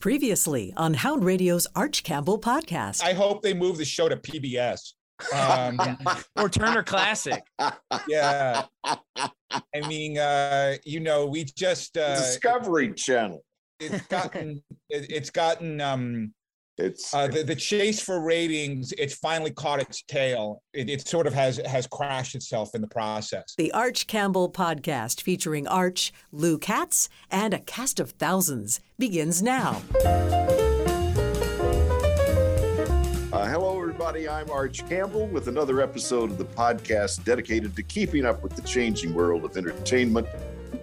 Previously on Hound Radio's Arch Campbell podcast. I hope they move the show to PBS. Um, or Turner Classic. yeah. I mean, uh, you know, we just uh, Discovery Channel. it's gotten it, it's gotten um It's uh, the, the chase for ratings it's finally caught its tail it, it sort of has has crashed itself in the process the Arch Campbell podcast featuring Arch, Lou Katz, and a cast of thousands begins now. uh, hello, everybody. I'm Arch Campbell with another episode of the podcast dedicated to keeping up with the changing world of entertainment.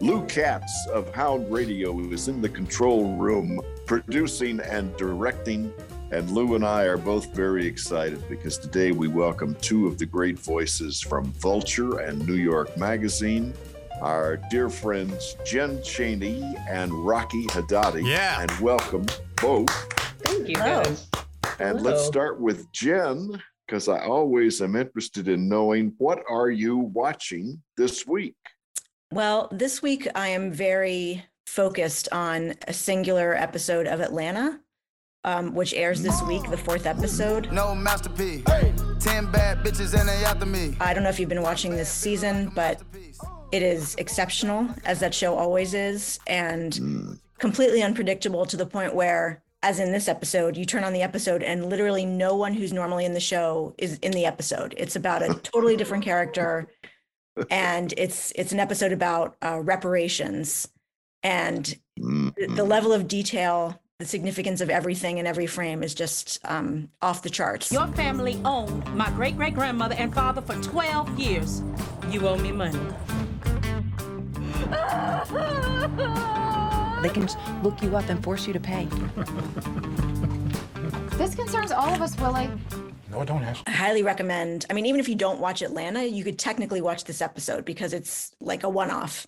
Lou Katz of Hound Radio is in the control room, producing and directing. And Lou and I are both very excited because today we welcome two of the great voices from Vulture and New York Magazine, our dear friends Jen Chaney and Rocky Hadadi. Yeah. And welcome both. Thank you, Hello. guys. And let's start with Jen because I always am interested in knowing what are you watching this week? Well, this week I am very focused on a singular episode of Atlanta, um, which airs this week, the fourth episode. No masterpiece. Ten bad bitches and they after me. I don't know if you've been watching this season, but it is exceptional, as that show always is, and completely unpredictable to the point where, as in this episode, you turn on the episode and literally no one who's normally in the show is in the episode. It's about a totally different character, and it's it's an episode about uh, reparations, and the, the level of detail, the significance of everything in every frame is just um, off the charts. Your family owned my great great grandmother and father for 12 years. You owe me money. They can just look you up and force you to pay. This concerns all of us, Willie. no don't ask I highly recommend. I mean, even if you don't watch Atlanta, you could technically watch this episode because it's like a one off.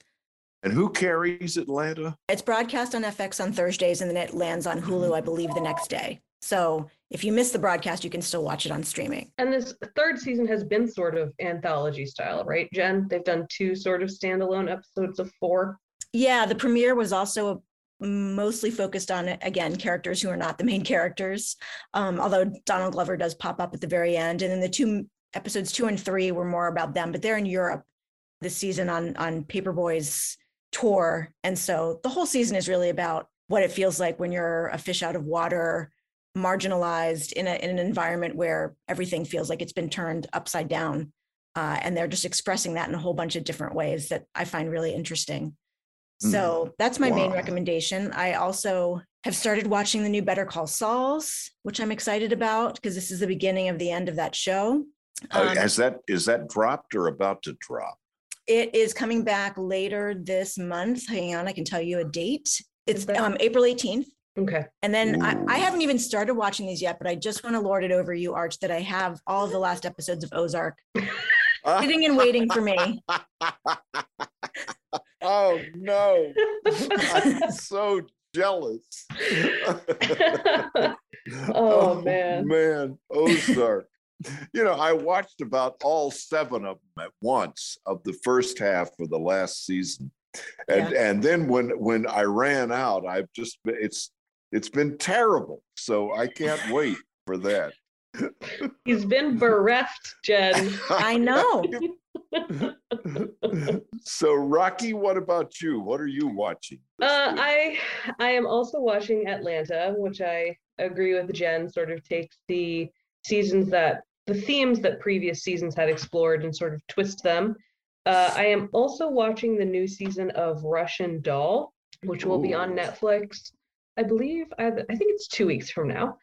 And who carries Atlanta? It's broadcast on FX on Thursdays and then it lands on Hulu, I believe, the next day. So if you miss the broadcast, you can still watch it on streaming. And this third season has been sort of anthology style, right, Jen? They've done two sort of standalone episodes of four. Yeah, the premiere was also mostly focused on, again, characters who are not the main characters, um, although Donald Glover does pop up at the very end. And then the two episodes two and three were more about them, but they're in Europe this season on, on Paper Boi's tour. And so the whole season is really about what it feels like when you're a fish out of water, marginalized in, a, in an environment where everything feels like it's been turned upside down. Uh, and they're just expressing that in a whole bunch of different ways that I find really interesting. So that's my main recommendation. I also have started watching the new Better Call Sauls, which I'm excited about because this is the beginning of the end of that show. Uh, Um, has that is that dropped or about to drop? It is coming back later this month. Hang on, I can tell you a date. It's um, April 18th. Okay. And then I, I haven't even started watching these yet, but I just want to lord it over you, Arch, that I have all of the last episodes of Ozark sitting and waiting for me. oh no! I'm so jealous. Oh, man. man, Ozark. You know, I watched about all seven of them at once of the first half of the last season, and and then when when I ran out, I've just it's it's been terrible. So I can't wait for that. He's been bereft, Jen. I know. so Rocky, what about you? What are you watching? Uh. I I am also watching Atlanta, which I agree with Jen. Sort of takes the seasons that the themes that previous seasons had explored and sort of twist them. Uh, I am also watching the new season of Russian Doll, which will be on Netflix. I believe I, I think it's two weeks from now.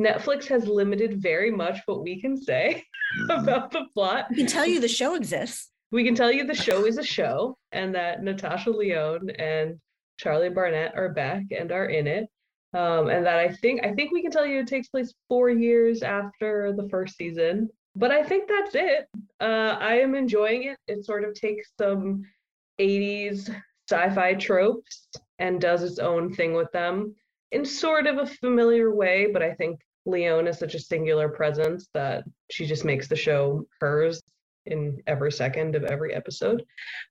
Netflix has limited very much what we can say Mhm. about the plot. We can tell you the show exists. We can tell you the show is a show and that Natasha Lyonne and Charlie Barnett are back and are in it. Um, and that I think I think we can tell you it takes place four years after the first season. But I think that's it. Uh, I am enjoying it. It sort of takes some 80s sci-fi tropes and does its own thing with them in sort of a familiar way, but I think Lyonne is such a singular presence that she just makes the show hers. In every second of every episode.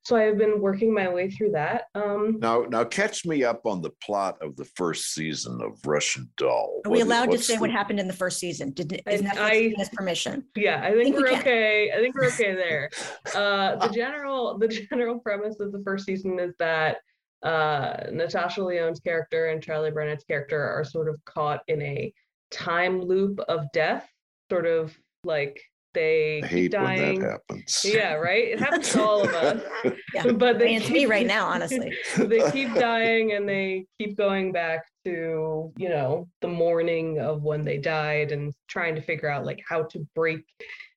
So I have been working my way through that. Um, Now, now catch me up on the plot of the first season of Russian Doll. Are we What- allowed to what's say what happened in the first season? Did I- is Netflix I- giving us permission? yeah, I think, think we we're can. okay. I think we're okay there. Uh, the general the general premise of the first season is that uh, Natasha Lyonne's character and Charlie Barnett's character are sort of caught in a time loop of death, sort of like they I keep hate when dying. that happens. Yeah, right. It happens to all of us. Yeah. But they And it's me right now, honestly. they keep dying and they keep going back to you know the morning of when they died and trying to figure out like how to break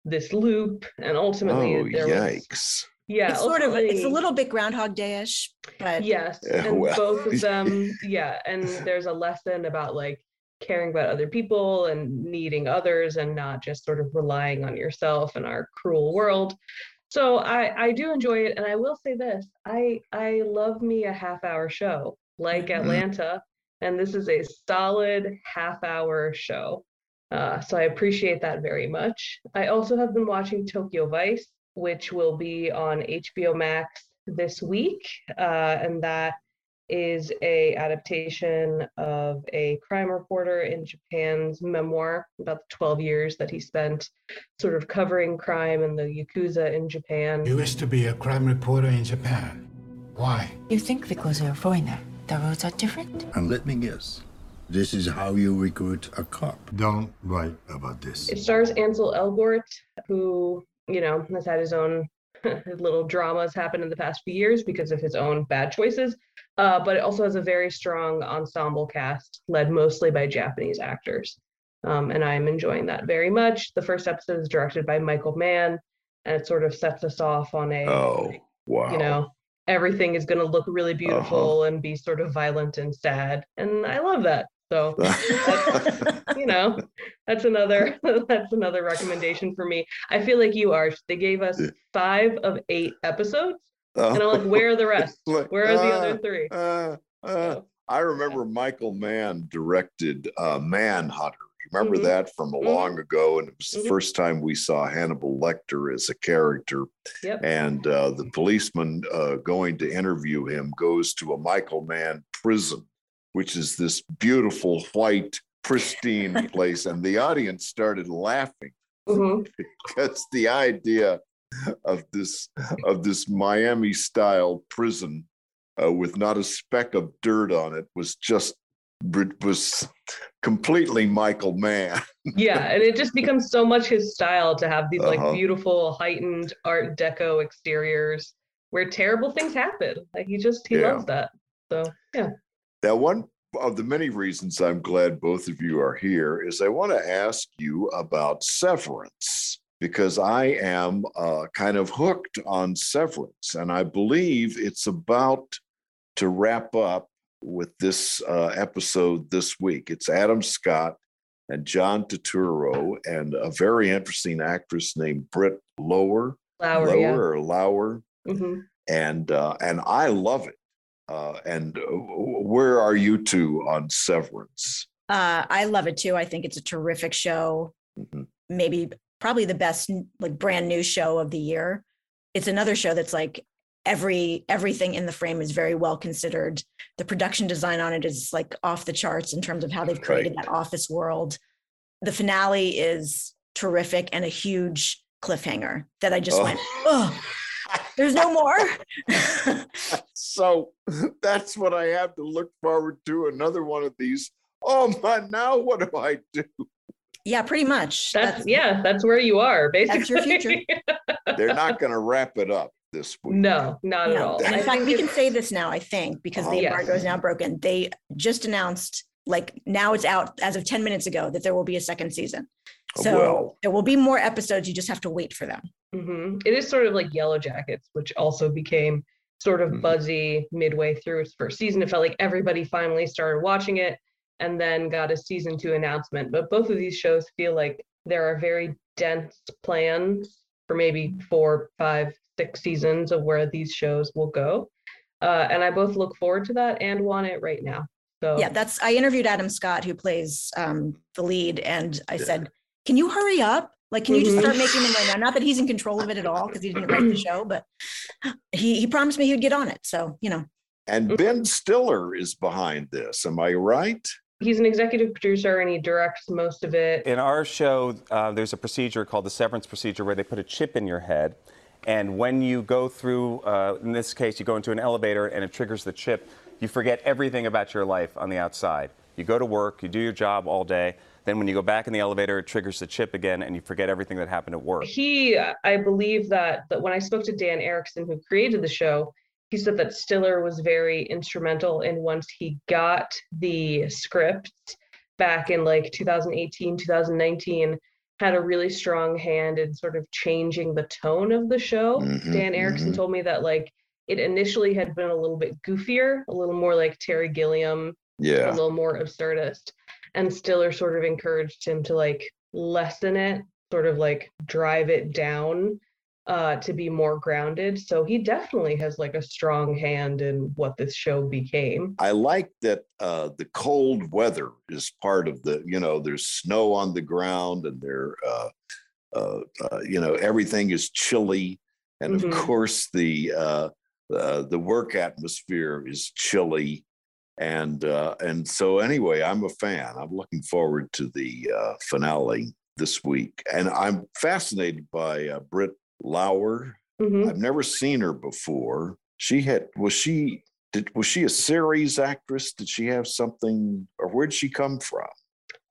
this loop and ultimately Oh, there was yikes. yeah it's sort of it's a little bit Groundhog Day-ish, but yes Yeah, and well, both of them yeah and there's a lesson about like caring about other people and needing others and not just sort of relying on yourself in our cruel world. So i i do enjoy it. And i will say this i i love me a half hour show like Mhm. atlanta. And this is a solid half hour show. Uh, so i appreciate that very much. I also have been watching tokyo vice which will be on hbo max this week. Uh, and that is a adaptation of a crime reporter in Japan's memoir about the 12 years that he spent sort of covering crime and the yakuza in Japan. You used to be a crime reporter in Japan. Why? You think because you're a foreigner, the rules are different? And let me guess. This is how you recruit a cop. Don't write about this. It stars Ansel Elgort, who, you know, has had his own little dramas happen in the past few years because of his own bad choices. Uh, but it also has a very strong ensemble cast led mostly by Japanese actors. Um, and I'm enjoying that very much. The first episode is directed by Michael Mann, and it sort of sets us off on a, Oh, wow. you know, everything is going to look really beautiful and be sort of violent and sad. And I love that. So that's, you know, that's another that's another recommendation for me. I feel like you are. They gave us five of eight episodes, and I'm like, where are the rest? Like, Where are the uh, other three? Uh, uh, I remember Michael Mann directed uh, Manhunter. Remember Mhm. that from a Mhm. long ago? And it was the first time we saw Hannibal Lecter as a character. Yep. And uh, the policeman uh, going to interview him goes to a Michael Mann prison, which is this beautiful, white, pristine place. And the audience started laughing Mhm. because the idea of this of this Miami style prison uh, with not a speck of dirt on it was just was completely Michael Mann. yeah, and it just becomes so much his style to have these like Uh-huh. beautiful heightened Art Deco exteriors where terrible things happen. Like he just he Yeah. loves that. So yeah. Now, one of the many reasons I'm glad both of you are here is I want to ask you about Severance because I am uh, kind of hooked on Severance, and I believe it's about to wrap up with this uh, episode this week. It's Adam Scott and John Turturro and a very interesting actress named Britt Lower, Lauer, Lower yeah. or Lauer, hmm and uh, and I love it. Uh, and uh, where are you two on Severance? uh, I love it too. I think it's a terrific show. Mhm. Maybe probably the best like brand new show of the year. It's another show that's like every everything in the frame is very well considered. The production design on it is like off the charts in terms of how they've created Right. that office world. The finale is terrific and a huge cliffhanger that I just Oh. went, oh, there's no more. So that's what I have to look forward to. Another one of these. Oh my! Now what do I do? yeah, pretty much. That's, yeah, that's where you are, basically. That's your future. They're not going to wrap it up this week. no, not at No. all. In fact, we can say this now, I think, because the Oh. Yes. embargo is now broken. They just announced, like now it's out as of 10 minutes ago, that there will be a second season. Oh, So well. there will be more episodes. You just have to wait for them. Mhm. It is sort of like Yellow Jackets, which also became sort of Mhm. buzzy midway through its first season. It felt like everybody finally started watching it and then got a season two announcement. But both of these shows feel like there are very dense plans for maybe four, five, six seasons of where these shows will go. Uh, and I both look forward to that and want it right now. So Yeah, that's, I interviewed Adam Scott, who plays um, the lead, and I said, can you hurry up? Like, can you just start making them right now? Not that he's in control of it at all because he didn't write the show, but he he promised me he would get on it. So you know, And Ben Stiller is behind this. Am I right? He's an executive producer and he directs most of it. In our show, uh, there's a procedure called the severance procedure where they put a chip in your head. And when you go through, uh, in this case, you go into an elevator and it triggers the chip, you forget everything about your life on the outside. You go to work, you do your job all day. Then when you go back in the elevator, it triggers the chip again and you forget everything that happened at work. He, I believe that, that when I spoke to Dan Erickson, who created the show, he said that Stiller was very instrumental in once he got the script back in like 2018, 2019, had a really strong hand in sort of changing the tone of the show. Mhm, Dan Erickson mhm. told me that like it initially had been a little bit goofier, a little more like Terry Gilliam, yeah, a little more absurdist. And Stiller sort of encouraged him to like lessen it, sort of like drive it down uh to be more grounded. So he definitely has like a strong hand in what this show became. I like that uh, the cold weather is part of the, you know, there's snow on the ground and there, uh, uh, uh, you know, everything is chilly. And of Mhm. course, the, uh, uh, the work atmosphere is chilly. And, uh, and so anyway, I'm a fan. I'm looking forward to the uh, finale this week. And I'm fascinated by uh, Britt Lauer. Mhm. I've never seen her before. She had, was she, did, was she a series actress? Did she have something, or where'd she come from?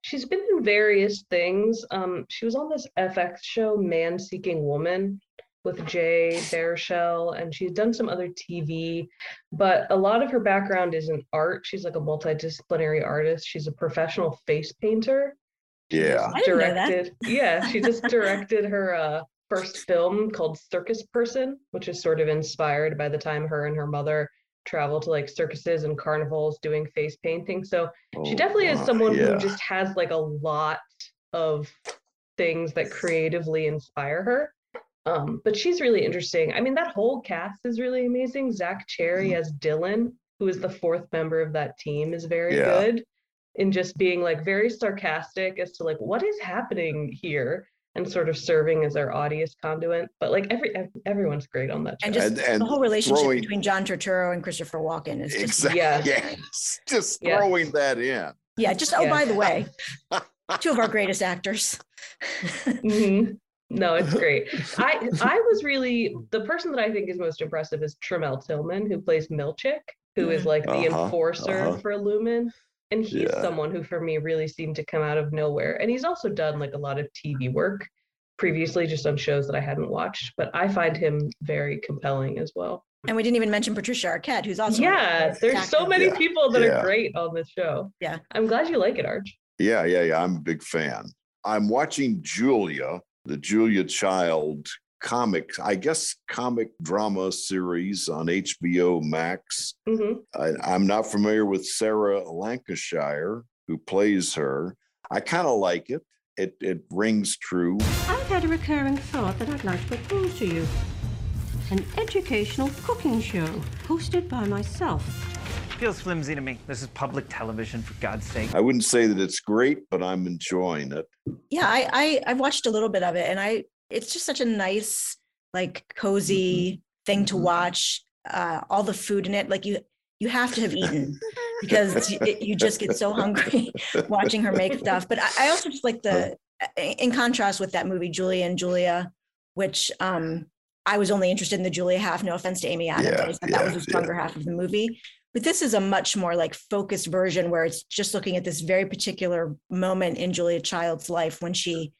She's been in various things. Um, she was on this FX show, Man Seeking Woman, with Jay Baruchel, and she's done some other TV. But a lot of her background is in art. She's like a multidisciplinary artist. She's a professional face painter. Yeah. I didn't know that. Directed, yeah, she just directed her uh, first film called Circus Person, which is sort of inspired by the time her and her mother travel to like circuses and carnivals doing face painting. So she Oh, definitely is someone yeah. who just has like a lot of things that creatively inspire her. Um, but she's really interesting. I mean, that whole cast is really amazing. Zach Cherry Mm-hmm. as Dylan, who is the fourth member of that team, is very Yeah. good in just being like very sarcastic as to like what is happening here and sort of serving as our audience conduit. But like every everyone's great on that show. and just And- and the whole relationship throwing- between John Turturro and Christopher Walken is just Exactly. Yeah. Yes. Just Yeah. throwing that in. yeah. Just oh, Yeah. by the way, two of our greatest actors. Mhm. No, it's great. I I was really the person that I think is most impressive is Tramell Tillman, who plays Milchick, who is like the Uh-huh, enforcer uh-huh. for Lumon. And he's Yeah. someone who for me really seemed to come out of nowhere. And he's also done like a lot of TV work previously, just on shows that I hadn't watched. But I find him very compelling as well. And we didn't even mention Patricia Arquette, who's also one of our Yeah, greatest there's so many Yeah, people that yeah. are great on this show. Yeah. I'm glad you like it, Arch. Yeah, yeah, yeah. I'm a big fan. I'm watching Julia, the Julia Child comic, I guess, comic drama series on HBO Max. hmm I, I'm not familiar with Sarah Lancashire, who plays her. I kind of like it. It it rings true. I've had a recurring thought that I'd like to propose to you. An educational cooking show hosted by myself. Feels flimsy to me. This is public television, for God's sake. I wouldn't say that it's great, but I'm enjoying it. Yeah, I, I I've watched a little bit of it, and I it's just such a nice, like cozy thing to watch. Uh, all the food in it, like you you have to have eaten because you, it- you just get so hungry watching her make stuff. But I, I also just like the in contrast with that movie Julia and Julia, which um I was only interested in the Julia half. No offense to Amy Adams, Yeah, I just thought that was yeah, the stronger half of the movie. But this is a much more like focused version where it's just looking at this very particular moment in Julia Child's life when she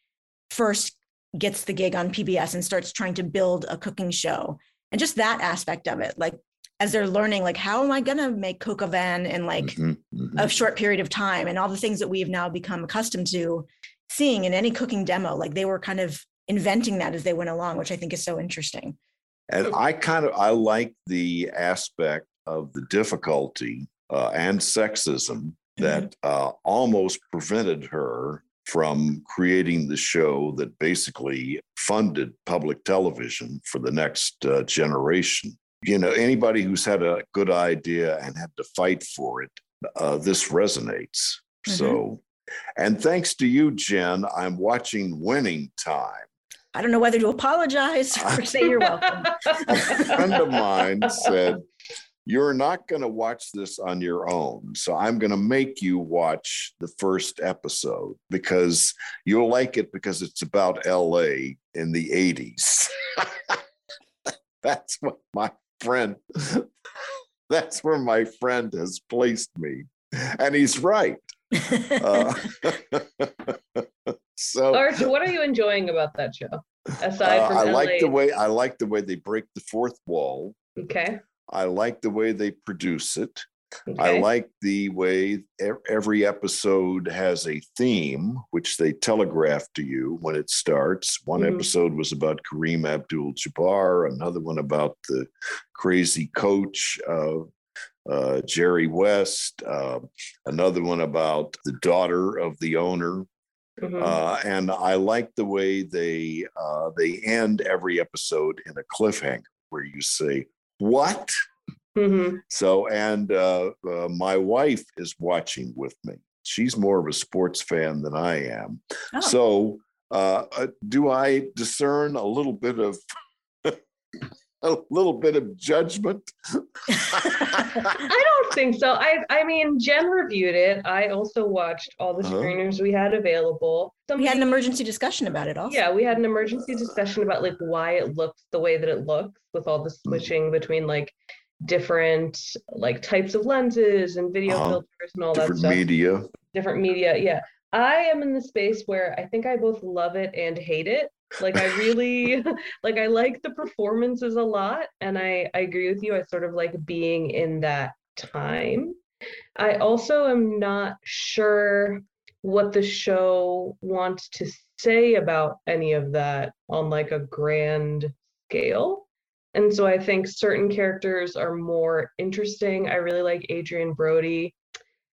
first gets the gig on PBS and starts trying to build a cooking show. And just that aspect of it, like as they're learning, like, how am I gonna make coq au vin in like Mhm, mhm. a short period of time and all the things that we've now become accustomed to seeing in any cooking demo, like they were kind of inventing that as they went along, which I think is so interesting. And I kind of I like the aspect of the difficulty uh, and sexism that uh, almost prevented her from creating the show that basically funded public television for the next uh, generation. You know, anybody who's had a good idea and had to fight for it, uh, this resonates. So, And thanks to you, Jen, I'm watching Winning Time. I don't know whether to apologize or say you're welcome. A friend of mine said, You're not going to watch this on your own. So I'm going to make you watch the first episode because you'll like it because it's about LA in the 80s. That's what my friend, that's where my friend has placed me. And he's right. Uh, so Arch, what are you enjoying about that show? Aside uh, from I LA? like the way I like the way they break the fourth wall. Okay. I like the way they produce it. I like the way every episode has a theme, which they telegraph to you when it starts. One Mhm. episode was about Kareem Abdul Jabbar, another one about the crazy coach, uh, uh, Jerry West, uh, another one about the daughter of the owner. Mhm. Uh, and I like the way they uh, they end every episode in a cliffhanger where you say, "What?" Mhm. So, and uh, uh, my wife is watching with me. She's more of a sports fan than I am. Oh. So, uh, uh, do I discern a little bit of a little bit of judgment? I don't think so. I I mean, Jen reviewed it. I also watched all the Uh-huh. screeners we had available. We had an emergency discussion about it also. Yeah, we had an emergency discussion about like why it looks the way that it looks with all the Hmm. switching between like different like types of lenses and video Uh-huh. filters and all that Different stuff. media. Different media. Yeah. I am in the space where I think I both love it and hate it. Like I really like I like the performances a lot and I I agree with you. I sort of like being in that time. I also am not sure what the show wants to say about any of that on like a grand scale. And so I think certain characters are more interesting. I really like Adrien Brody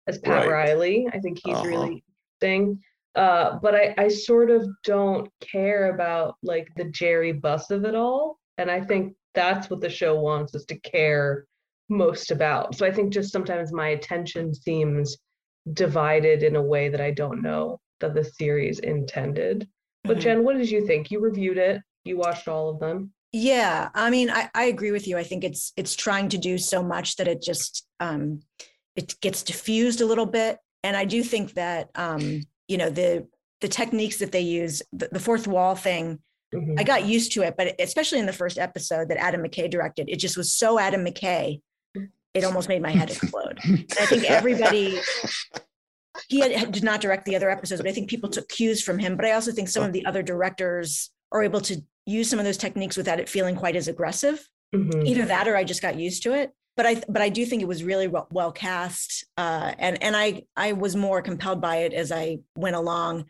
as Pat Right. Riley. I think he's Uh-huh. really interesting. Uh, but I, I sort of don't care about like the Jerry Buss of it all. And I think that's what the show wants us to care most about. So I think just sometimes my attention seems divided in a way that I don't know that the series intended. But Mhm. Jen, what did you think? You reviewed it. You watched all of them. Yeah, I mean, I, I agree with you. I think it's it's trying to do so much that it just um, it gets diffused a little bit. And I do think that um, you know the the techniques that they use, the, the fourth wall thing, I got used to it, but especially in the first episode that Adam McKay directed, it just was so Adam McKay, it almost made my head explode. And I think everybody he had, did not direct the other episodes, but I think people took cues from him. But I also think some of the other directors are able to use some of those techniques without it feeling quite as aggressive. Mhm. Either that or I just got used to it. But I but I do think it was really well, cast, uh, and and I I was more compelled by it as I went along.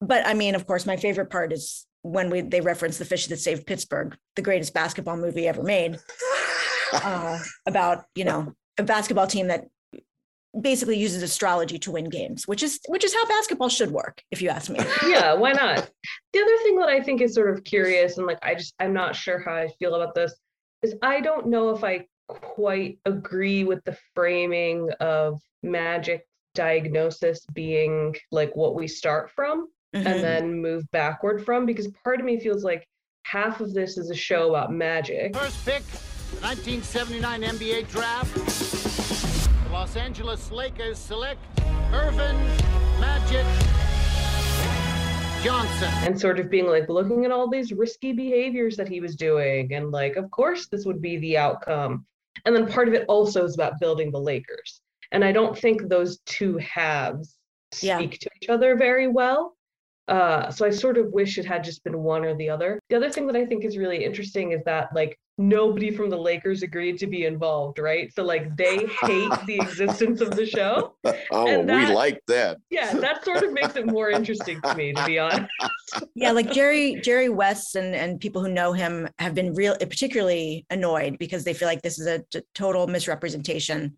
But I mean, of course, my favorite part is when we they reference the fish that saved Pittsburgh, the greatest basketball movie ever made, uh, about you know a basketball team that basically uses astrology to win games, which is which is how basketball should work, if you ask me. yeah, why not? The other thing that I think is sort of curious and like I just I'm not sure how I feel about this is I don't know if I quite agree with the framing of magic diagnosis being like what we start from Mhm. and then move backward from because part of me feels like half of this is a show about magic. First pick, 1979 NBA draft. The Los Angeles Lakers select Earvin Magic Johnson. and sort of being like looking at all these risky behaviors that he was doing and like of course this would be the outcome and then part of it also is about building the lakers. And i don't think those two halves speak to each other very well. Uh, so i sort of wish it had just been one or the other. The other thing that i think is really interesting is that like nobody from the lakers agreed to be involved right? So like they hate the existence of the show. Oh, And we like that. yeah that sort of makes it more interesting to me to be honest. Yeah like jerry jerry west and and people who know him have been real particularly annoyed because they feel like this is a t- total misrepresentation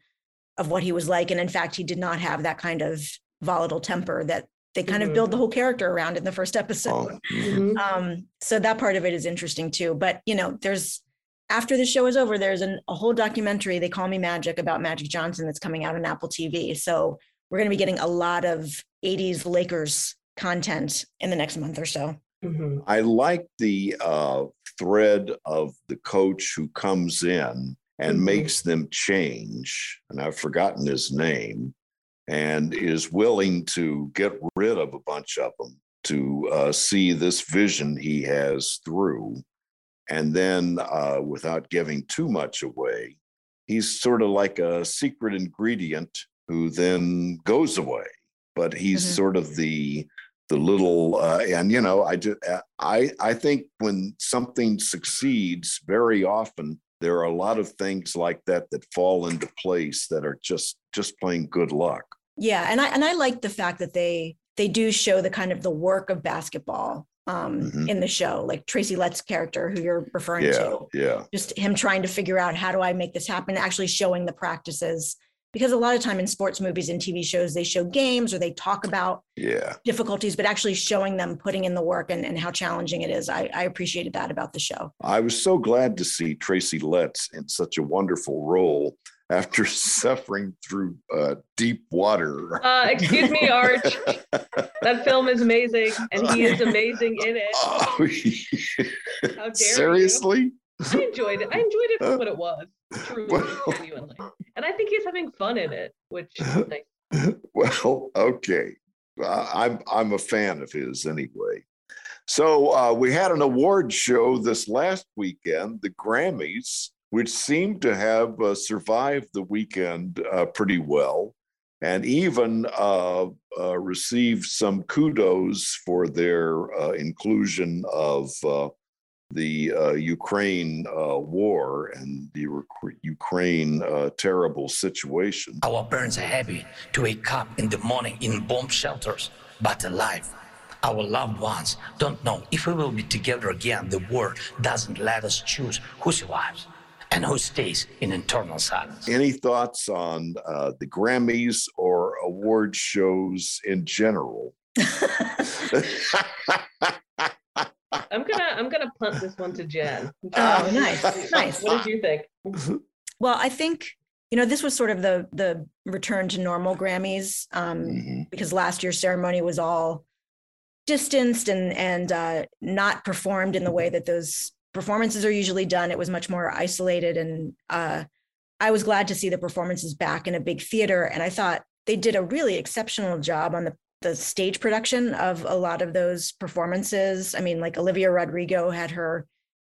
of what he was like. And in fact he did not have that kind of volatile temper that they kind of build the whole character around in the first episode. Mhm. um so that part of it is interesting too. But you know there's after the show is over there's an, a whole documentary they call me magic about magic johnson that's coming out on apple tv so we're going to be getting a lot of 80s Lakers content in the next month or so. Mm-hmm. I like the uh, thread of the coach who comes in and Mhm. makes them change, and I've forgotten his name, and is willing to get rid of a bunch of them to uh, see this vision he has through. And then, uh, without giving too much away, he's sort of like a secret ingredient who then goes away. But he's Mhm. sort of the the little uh, and you know I just I I think when something succeeds, very often there are a lot of things like that that fall into place that are just just plain good luck. Yeah, and I and I like the fact that they they do show the kind of the work of basketball um, Mhm. in the show, like Tracy Letts' character, who you're referring Yeah, to. yeah. Just him trying to figure out how do I make this happen, actually showing the practices. Because a lot of time in sports movies and TV shows, they show games or they talk about Yeah. difficulties, but actually showing them putting in the work and, and how challenging it is. I, I appreciated that about the show. I was so glad to see Tracy Letts in such a wonderful role after suffering through uh, deep water. Uh, excuse me, Arch. that film is amazing, and he is amazing in it. Oh, How dare you. Seriously? I enjoyed it. I enjoyed it for what it was, truly, genuinely. And I think he's having fun in it, which is nice. Well, okay. I'm I'm a fan of his anyway. So uh, we had an award show this last weekend, the Grammys, which seemed to have uh, survived the weekend uh, pretty well, and even uh, uh, received some kudos for their uh, inclusion of uh, the uh, Ukraine uh, war and the Uk- Ukraine terrible situation. Our parents are happy to wake up in the morning in bomb shelters, but alive. Our loved ones don't know if we will be together again. The war doesn't let us choose who survives and who stays in internal silence. Any thoughts on uh, the Grammys or award shows in general? I'm gonna I'm gonna punt this one to Jen. Oh, nice, nice. What did you think? Well, I think you know this was sort of the the return to normal Grammys um, because last year's ceremony was all distanced and and uh, not performed in the way that those performances are usually done. It was much more isolated, and uh, I was glad to see the performances back in a big theater. And I thought they did a really exceptional job on the the stage production of a lot of those performances. I mean, like Olivia Rodrigo had her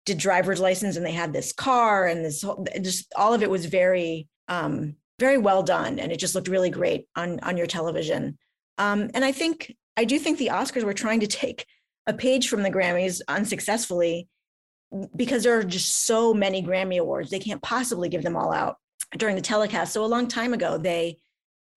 did driver's license and they had this car and this whole, just all of it was very um very well done and it just looked really great on on your television um and i think i do think the oscars were trying to take a page from the grammys unsuccessfully because there are just so many grammy awards they can't possibly give them all out during the telecast so a long time ago they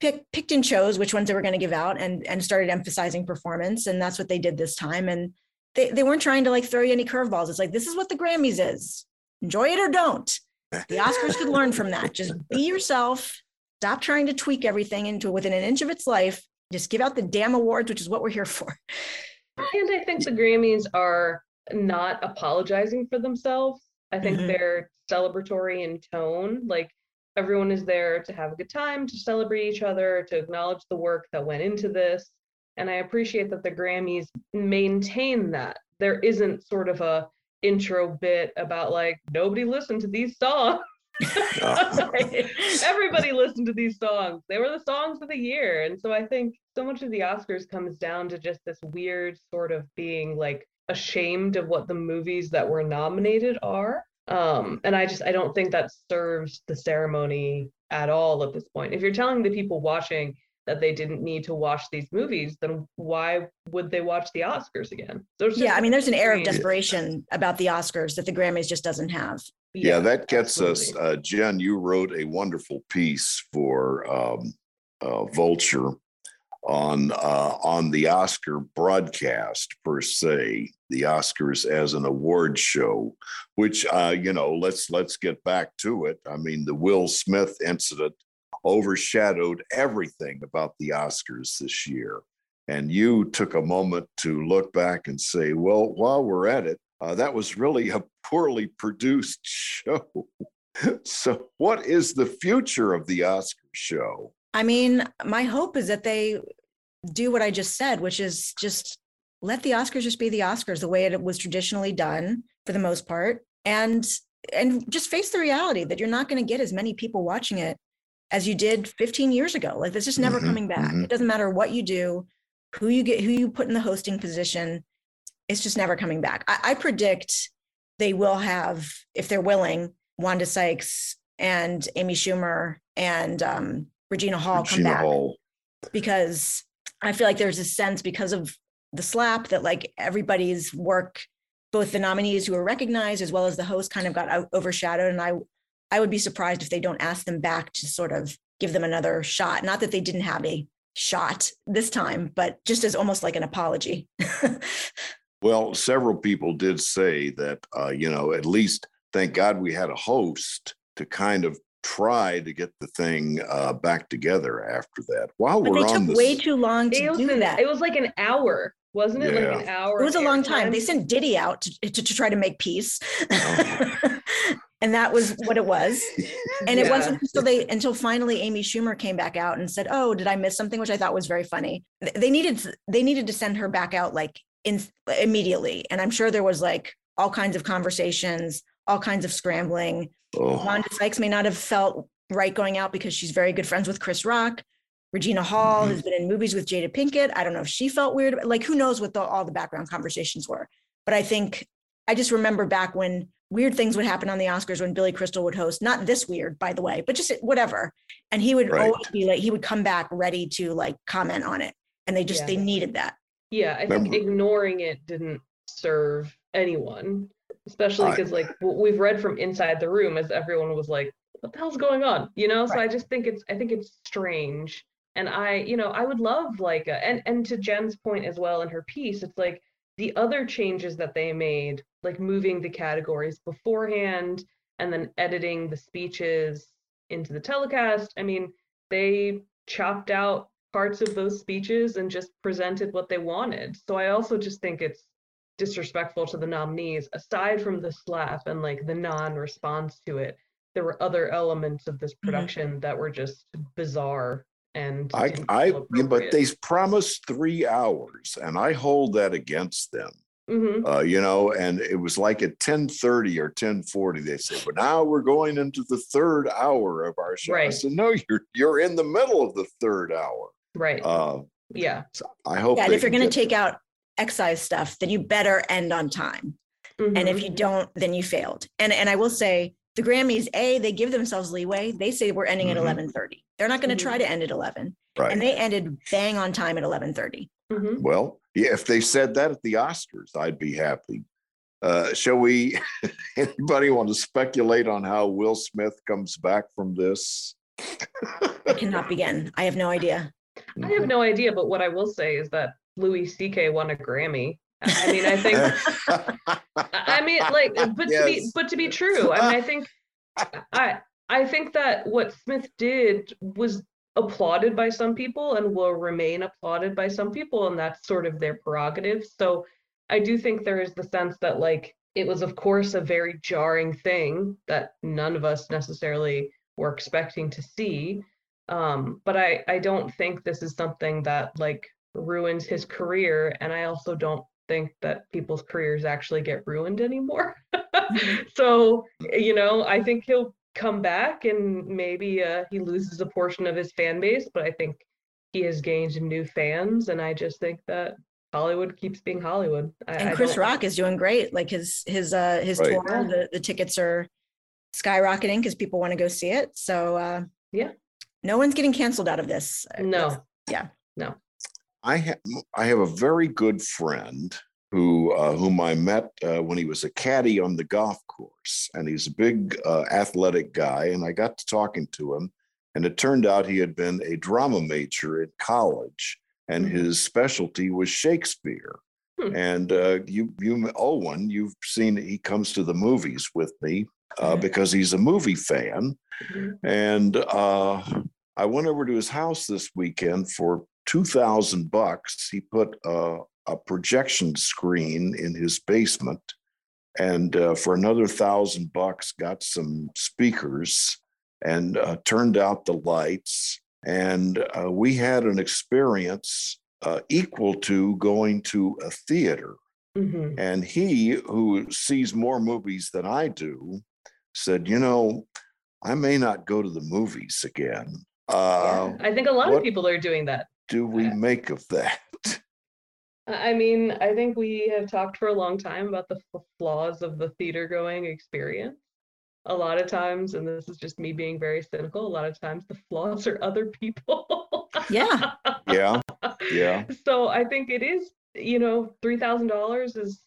picked picked and chose which ones they were going to give out and and started emphasizing performance and that's what they did this time and they, they weren't trying to like throw you any curveballs. It's like, this is what the Grammys is. Enjoy it or don't. The Oscars could learn from that. Just be yourself. Stop trying to tweak everything into within an inch of its life. Just give out the damn awards, which is what we're here for. And I think the Grammys are not apologizing for themselves. I think Mhm. they're celebratory in tone. Like everyone is there to have a good time, to celebrate each other, to acknowledge the work that went into this. And I appreciate that the Grammys maintain that. There isn't sort of a intro bit about like nobody listened to these songs. Everybody listened to these songs. They were the songs of the year. And so I think so much of the Oscars comes down to just this weird sort of being like ashamed of what the movies that were nominated are. Um, and I just I don't think that serves the ceremony at all at this point. If you're telling the people watching that they didn't need to watch these movies, then why would they watch the Oscars again? So it's Yeah, I mean, there's an air of desperation about the Oscars that the Grammys just doesn't have. Yeah, that gets us. Uh, Jen, you wrote a wonderful piece for um, uh, Vulture on uh, on the Oscar broadcast per se, the Oscars as an award show. Which uh, you know, let's let's get back to it. I mean, the Will Smith incident overshadowed everything about the Oscars this year. And you took a moment to look back and say, well, while we're at it, uh, that was really a poorly produced show. so, what is the future of the Oscar show? I mean, my hope is that they do what I just said, which is just let the Oscars just be the Oscars the way it was traditionally done for the most part. And and just face the reality that you're not going to get as many people watching it as you did 15 years ago. Like it's just never Mhm, coming back. mhm. It doesn't matter what you do, who you get, who you put in the hosting position. It's just never coming back. I, I predict they will have, if they're willing, Wanda Sykes and Amy Schumer and um, Regina Hall come back Hall. because I feel like there's a sense because of the slap that like everybody's work, both the nominees who are recognized as well as the host, kind of got out, overshadowed. And I, I would be surprised if they don't ask them back to sort of give them another shot. Not that they didn't have a shot this time, but just as almost like an apology. Well, several people did say that, uh, you know, at least thank God we had a host to kind of try to get the thing uh, back together after that. While But we're they on took this, way too long to It was, do an- that. it was like an hour, wasn't it? Like Yeah. an hour. It was a long time. airtime. They sent Diddy out to, to, to try to make peace. Oh. and that was what it was. And it wasn't until they until finally Amy Schumer came back out and said, "Oh, did I miss something?" which I thought was very funny. They needed they needed to send her back out like in immediately. And I'm sure there was like all kinds of conversations, all kinds of scrambling. oh, Wanda Sykes may not have felt right going out because she's very good friends with Chris Rock. Regina Hall Mm-hmm. has been in movies with Jada Pinkett. I don't know if she felt weird. Like, who knows what the, all the background conversations were. But I think I just remember back when weird things would happen on the Oscars when Billy Crystal would host. Not this weird, by the way, but just whatever. And he would Right. always be like, he would come back ready to like comment on it. And they just, Yeah. they needed that. Yeah, I think ignoring it didn't serve anyone, especially because like what we've read from inside the room as everyone was like, "What the hell's going on?" You know. So I just think it's I think it's strange, and I you know I would love like a, and and to Jen's point as well in her piece, it's like the other changes that they made, like moving the categories beforehand and then editing the speeches into the telecast. I mean, they chopped out parts of those speeches and just presented what they wanted. So I also just think it's disrespectful to the nominees aside from the slap and like the non-response to it there were other elements of this production that were just bizarre and I, I, yeah, but they promised three hours, and I hold that against them. Mhm. Uh, you know, and it was like at ten thirty or ten forty. They said, "But now we're going into the third hour of our show." I said, "No, you're you're in the middle of the third hour." right Uh, yeah so I hope. Yeah. And if you're going to get take out excise stuff, then you better end on time. And if Mhm. you don't, then you failed. And and I will say the Grammys, A, they give themselves leeway. They say we're ending Mhm. at 11:30. They're not going to Mhm. try to end at 11. right. And they ended bang on time at 11:30. Mhm. Well, yeah, if they said that at the Oscars, I'd be happy. Uh, shall we? Anybody want to speculate on how Will Smith comes back from this? I cannot begin. I have no idea. i have no idea but what i will say is that louis ck won a grammy i mean i think I mean, like, but to be but to be true, I mean, I think I I think that what Smith did was applauded by some people and will remain applauded by some people, and that's sort of their prerogative. So I do think there is the sense that like it was of course a very jarring thing that none of us necessarily were expecting to see. Um, but I I don't think this is something that like ruins his career, and I also don't think that people's careers actually get ruined anymore. so, you know, I think he'll come back and maybe uh, he loses a portion of his fan base, but I think he has gained new fans. And I just think that Hollywood keeps being Hollywood. I, And Chris Rock is doing great. Like his his uh his Right. tour, the, the tickets are skyrocketing because people want to go see it. So uh Yeah. no one's getting canceled out of this. Uh, No. that's- Yeah. No. I have I have a very good friend who uh, whom I met uh, when he was a caddy on the golf course, and he's a big uh, athletic guy. And I got to talking to him, and it turned out he had been a drama major at college, and Mhm. his specialty was Shakespeare. Hmm. And uh, you, you, Owen, you've seen he comes to the movies with me uh, because he's a movie fan. Mhm. And uh, I went over to his house this weekend for two thousand bucks. He put uh, a projection screen in his basement, and uh, for another thousand bucks, got some speakers and uh, turned out the lights And uh, we had an experience uh, equal to going to a theater. Mm-hmm. And he, who sees more movies than I do, said, You know, I may not go to the movies again. Uh, I think a lot what of people are doing that. Do we make of that? I mean, I think we have talked for a long time about the flaws of the theater going experience. A lot of times, and this is just me being very cynical, a lot of times the flaws are other people. yeah. Yeah. Yeah. So I think it is, you know, $3,000 is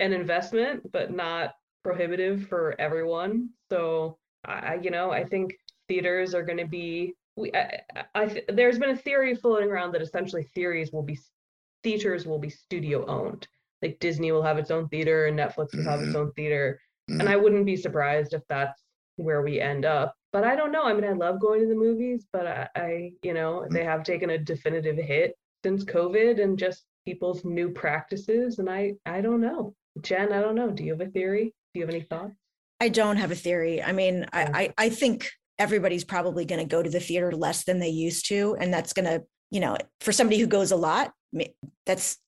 an investment, but not prohibitive for everyone. So I, you know, I think theaters are going to be. We, I, I, there's been a theory floating around that essentially theories will be theaters will be studio owned. Like Disney will have its own theater and Netflix will have its mm-hmm. own theater. And mm-hmm. I wouldn't be surprised if that's where we end up. But I don't know. I mean, I love going to the movies, but I, I you know, mm-hmm. they have taken a definitive hit since COVID and just people's new practices. And I, I don't know. Jen, I don't know. Do you have a theory? Do you have any thoughts? I don't have a theory. I mean, I, oh. I, I think everybody's probably going to go to the theater less than they used to. And that's going to, you know, for somebody who goes a lot, that's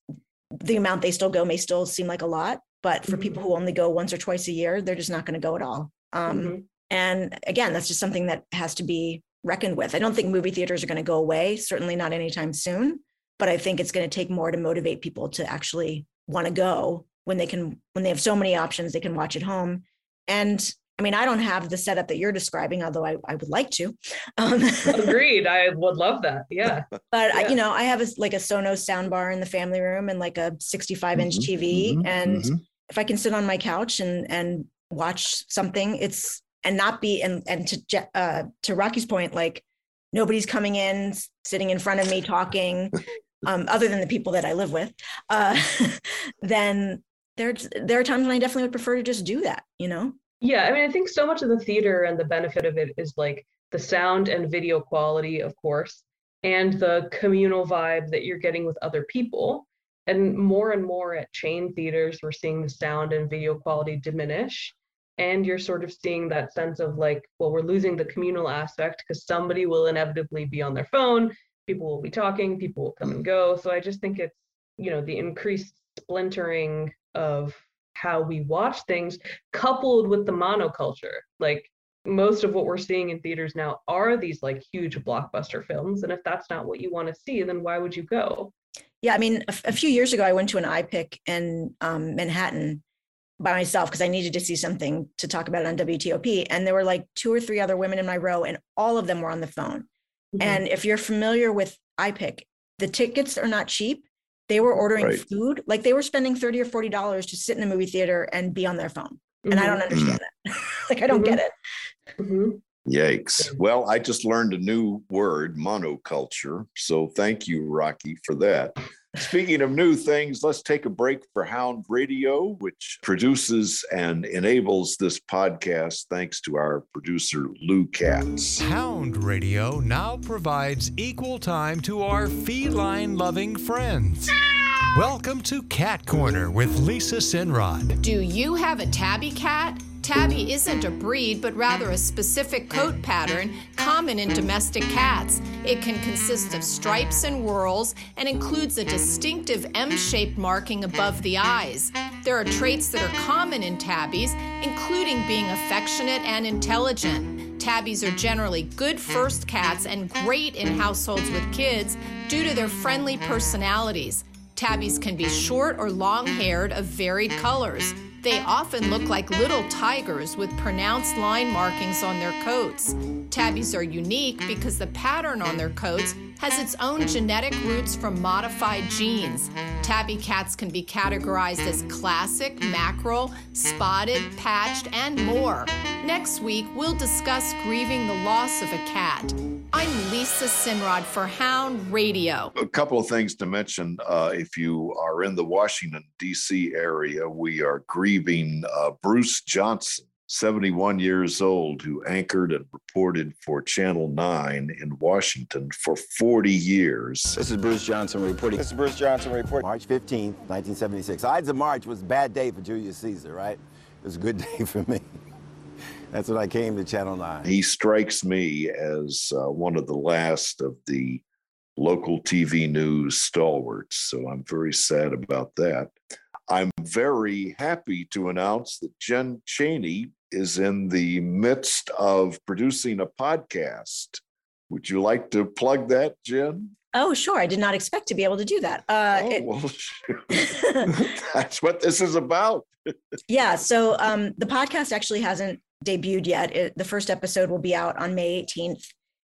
the amount they still go may still seem like a lot. But for people who only go once or twice a year, they're just not going to go at all. Um, Mhm. And again, that's just something that has to be reckoned with. I don't think movie theaters are going to go away, certainly not anytime soon. But I think it's going to take more to motivate people to actually want to go when they can, when they have so many options, they can watch at home. And I mean, I don't have the setup that you're describing, although I, I would like to. Um, Agreed. I would love that. Yeah. but I, you know, I have a, like a Sonos soundbar in the family room and like a 65 inch Mhm, TV. mhm, and mhm. if I can sit on my couch and and watch something, it's and not be and and to uh, to Rocky's point, like nobody's coming in, sitting in front of me talking, um, other than the people that I live with. Uh, then there there are times when I definitely would prefer to just do that. You know. Yeah, I mean, I think so much of the theater and the benefit of it is like the sound and video quality, of course, and the communal vibe that you're getting with other people. And more and more at chain theaters, we're seeing the sound and video quality diminish. And you're sort of seeing that sense of like, well, we're losing the communal aspect because somebody will inevitably be on their phone, people will be talking, people will come and go. So I just think it's, you know, the increased splintering of how we watch things coupled with the monoculture like most of what we're seeing in theaters now are these like huge blockbuster films and if that's not what you want to see then why would you go Yeah, I mean, a, few years ago, I went to an iPic in um, Manhattan by myself because I needed to see something to talk about on WTOP. And there were like two or three other women in my row, and all of them were on the phone. Mhm. And if you're familiar with iPic, the tickets are not cheap. They were ordering Right. food, like they were spending 30 or $40 to sit in a movie theater and be on their phone. And I don't Mhm. understand that. like, I don't get it. Mhm. Yikes. Well, I just learned a new word, monoculture. So thank you, Rocky, for that. Speaking of new things, let's take a break for Hound Radio, which produces and enables this podcast thanks to our producer, Lou Katz. Hound Radio now provides equal time to our feline loving friends. Welcome to Cat Corner with Lisa Sinrod. Do you have a tabby cat? Tabby isn't a breed, but rather a specific coat pattern common in domestic cats. It can consist of stripes and whorls and includes a distinctive M shaped marking above the eyes. There are traits that are common in tabbies, including being affectionate and intelligent. Tabbies are generally good first cats and great in households with kids due to their friendly personalities. Tabbies can be short or long haired of varied colors. They often look like little tigers with pronounced line markings on their coats. Tabbies are unique because the pattern on their coats has its own genetic roots from modified genes. Tabby cats can be categorized as classic, mackerel, spotted, patched, and more. Next week, we'll discuss grieving the loss of a cat. I'm Lisa Sinrod for Hound Radio. A couple of things to mention. Uh, if you are in the Washington, D.C. area, we are grieving uh, Bruce Johnson, 71 years old, who anchored and reported for Channel 9 in Washington for 40 years. This is Bruce Johnson reporting. This is Bruce Johnson reporting. March 15th, 1976. Ides of March was a bad day for Julius Caesar, right? It was a good day for me. That's when I came to Channel 9. He strikes me as uh, one of the last of the local TV news stalwarts. So I'm very sad about that. I'm very happy to announce that Jen Chaney is in the midst of producing a podcast. Would you like to plug that, Jen? Oh, sure. I did not expect to be able to do that. Uh, oh, it- well, that's what this is about. yeah. So um, the podcast actually hasn't debuted yet. It, the first episode will be out on May 18th,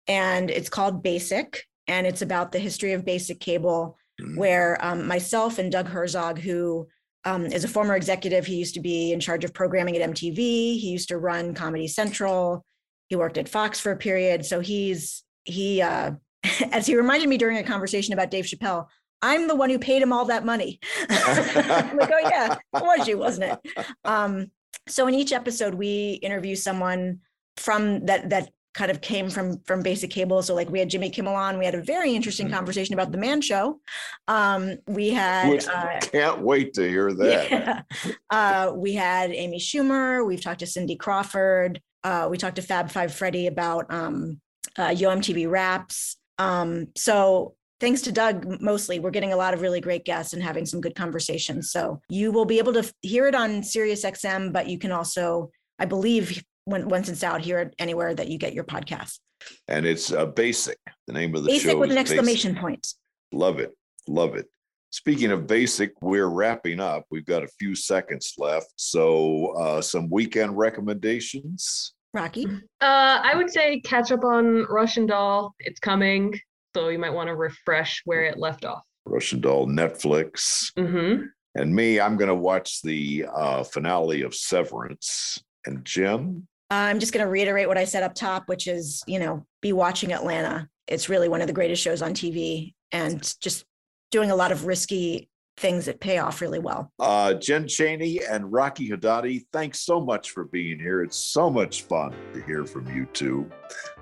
and it's called Basic, and it's about the history of basic cable, where um, myself and Doug Herzog, who um, is a former executive, he used to be in charge of programming at MTV. He used to run Comedy Central. He worked at Fox for a period. So he's he, uh, as he reminded me during a conversation about Dave Chappelle, I'm the one who paid him all that money. I'm like, oh yeah, it was you, wasn't it? Um, so in each episode, we interview someone from that that kind of came from from basic cable. So like we had Jimmy Kimmel on. We had a very interesting conversation about the Man Show. Um, we had Which uh, can't wait to hear that. yeah. Uh, we had Amy Schumer. We've talked to Cindy Crawford. Uh, we talked to Fab Five Freddy about um, uh, Yo MTV Raps. Um, so thanks to Doug, mostly we're getting a lot of really great guests and having some good conversations. So you will be able to hear it on Sirius XM, but you can also, I believe, when once it's out, hear it anywhere that you get your podcast. And it's uh, Basic. The name of the Basic show with is an Basic. exclamation point. Love it. Love it. Speaking of basic, we're wrapping up. We've got a few seconds left. So, uh, some weekend recommendations. Rocky. Uh, I would say catch up on Russian Doll. It's coming, so you might want to refresh where it left off. Russian Doll, Netflix. Mm-hmm. And me, I'm going to watch the uh, finale of Severance. And Jim, I'm just going to reiterate what I said up top, which is, you know, be watching Atlanta. It's really one of the greatest shows on TV and just doing a lot of risky things that pay off really well. uh, Jen Chaney and Rocky Hadadi, thanks so much for being here. It's so much fun to hear from you two.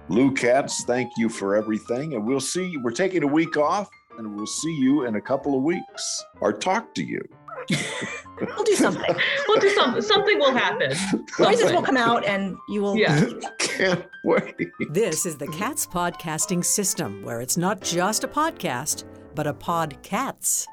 Lou Katz, thank you for everything. And we'll see, you. we're taking a week off and we'll see you in a couple of weeks or talk to you. We'll do something. We'll do something. Something will happen. Voices will come out and you will. Yeah. Can't wait. This is the Cats Podcasting System, where it's not just a podcast, but a podcats.